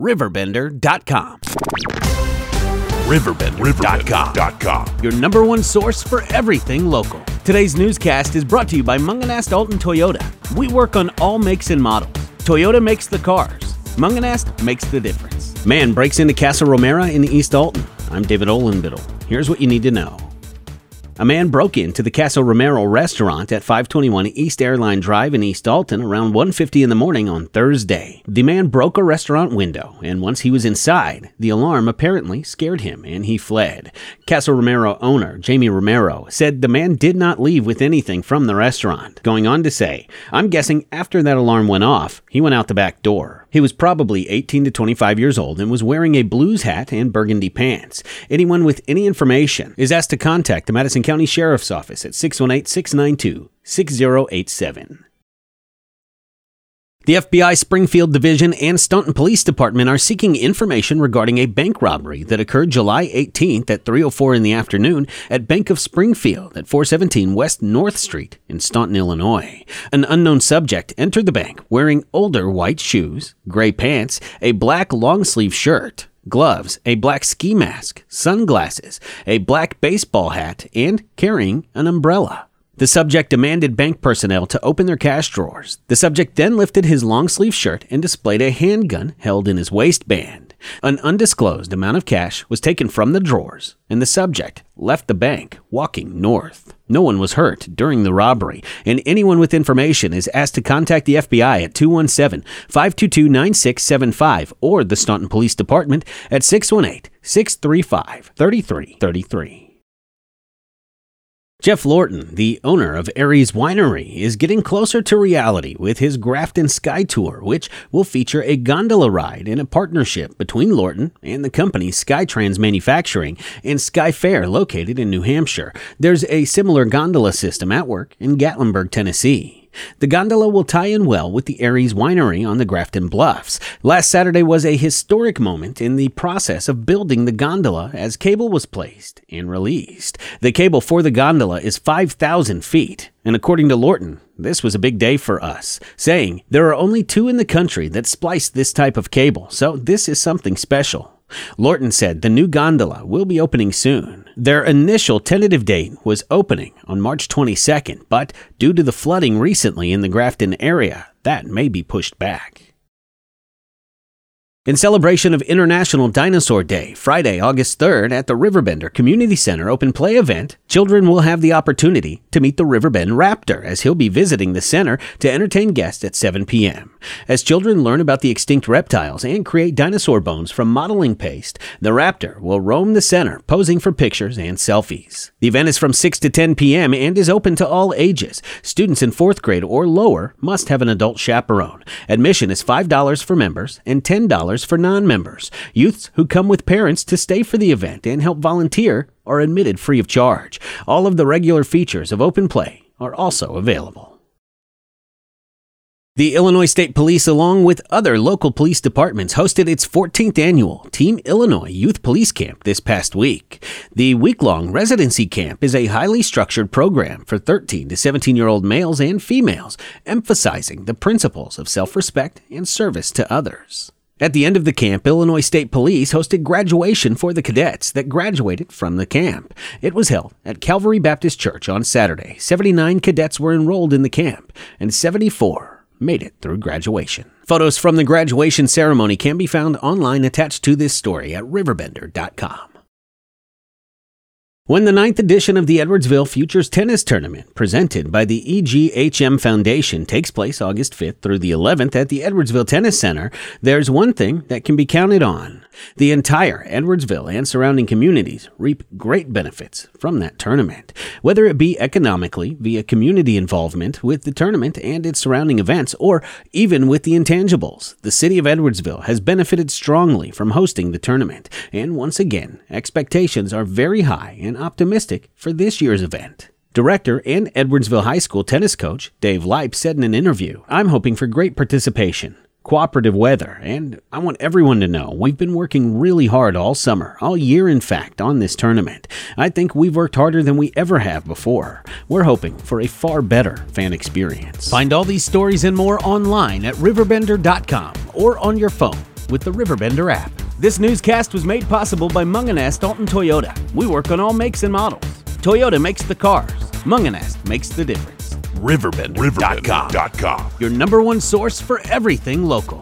Riverbender.com. Riverbender.com. Your number one source for everything local. Today's newscast is brought to you by Mungenast Alton Toyota. We work on all makes and models. Toyota makes the cars. Mungenast makes the difference. Man breaks into Casa Romero in East Alton. I'm David Olenbittle. Here's what you need to know. A man broke into the Casa Romero restaurant at 521 East Airline Drive in East Alton around 1:50 in the morning on Thursday. The man broke a restaurant window, and once he was inside, the alarm apparently scared him and he fled. Casa Romero owner Jamie Romero said the man did not leave with anything from the restaurant, going on to say, "I'm guessing after that alarm went off, he went out the back door." He was probably 18 to 25 years old and was wearing a blues hat and burgundy pants. Anyone with any information is asked to contact the Madison County Sheriff's Office at 618 692 6087. The FBI Springfield Division and Staunton Police Department are seeking information regarding a bank robbery that occurred July 18th at 3:04 in the afternoon at Bank of Springfield at 417 West North Street in Staunton, Illinois. An unknown subject entered the bank wearing older white shoes, gray pants, a black long-sleeve shirt, gloves, a black ski mask, sunglasses, a black baseball hat, and carrying an umbrella. The subject demanded bank personnel to open their cash drawers. The subject then lifted his long sleeve shirt and displayed a handgun held in his waistband. An undisclosed amount of cash was taken from the drawers, and the subject left the bank walking north. No one was hurt during the robbery, and anyone with information is asked to contact the FBI at 217 522 9675 or the Staunton Police Department at 618 635 3333. Jeff Lorton, the owner of Aerie's Winery, is getting closer to reality with his Grafton Sky Tour, which will feature a gondola ride in a partnership between Lorton and the company Skytrans Manufacturing and Sky Fair located in New Hampshire. There's a similar gondola system at work in Gatlinburg, Tennessee. The gondola will tie in well with the Aerie's Winery on the Grafton Bluffs. Last Saturday was a historic moment in the process of building the gondola as cable was placed and released. The cable for the gondola is 5,000 feet, and according to Lorton, this was a big day for us, saying there are only two in the country that splice this type of cable, so this is something special. Lorton said the new gondola will be opening soon. Their initial tentative date was opening on March 22nd, but due to the flooding recently in the Grafton area, that may be pushed back. In celebration of International Dinosaur Day, Friday, August 3rd, at the Riverbender Community Center Open Play event, children will have the opportunity to meet the Riverbend Raptor as he'll be visiting the center to entertain guests at 7 p.m. As children learn about the extinct reptiles and create dinosaur bones from modeling paste, the Raptor will roam the center, posing for pictures and selfies. The event is from 6 to 10 p.m. and is open to all ages. Students in fourth grade or lower must have an adult chaperone. Admission is $5 for members and $10 for non members. Youths who come with parents to stay for the event and help volunteer are admitted free of charge. All of the regular features of Open Play are also available. The Illinois State Police, along with other local police departments, hosted its 14th annual Team Illinois Youth Police Camp this past week. The week long residency camp is a highly structured program for 13 to 17 year old males and females, emphasizing the principles of self respect and service to others. At the end of the camp, Illinois State Police hosted graduation for the cadets that graduated from the camp. It was held at Calvary Baptist Church on Saturday. 79 cadets were enrolled in the camp, and 74 made it through graduation. Photos from the graduation ceremony can be found online attached to this story at riverbender.com. When the ninth edition of the Edwardsville Futures Tennis Tournament, presented by the EGHM Foundation, takes place August 5th through the 11th at the Edwardsville Tennis Center, there's one thing that can be counted on. The entire Edwardsville and surrounding communities reap great benefits from that tournament, whether it be economically via community involvement with the tournament and its surrounding events, or even with the intangibles. The city of Edwardsville has benefited strongly from hosting the tournament, and once again, expectations are very high and optimistic for this year's event. Director and Edwardsville High School tennis coach Dave Lipe said in an interview, I'm hoping for great participation cooperative weather, and I want everyone to know we've been working really hard all summer, all year in fact, on this tournament. I think we've worked harder than we ever have before. We're hoping for a far better fan experience. Find all these stories and more online at riverbender.com or on your phone with the Riverbender app. This newscast was made possible by Mungenast Alton Toyota. We work on all makes and models. Toyota makes the cars. Mungenast makes the difference. Riverbender.com. Your number one source for everything local.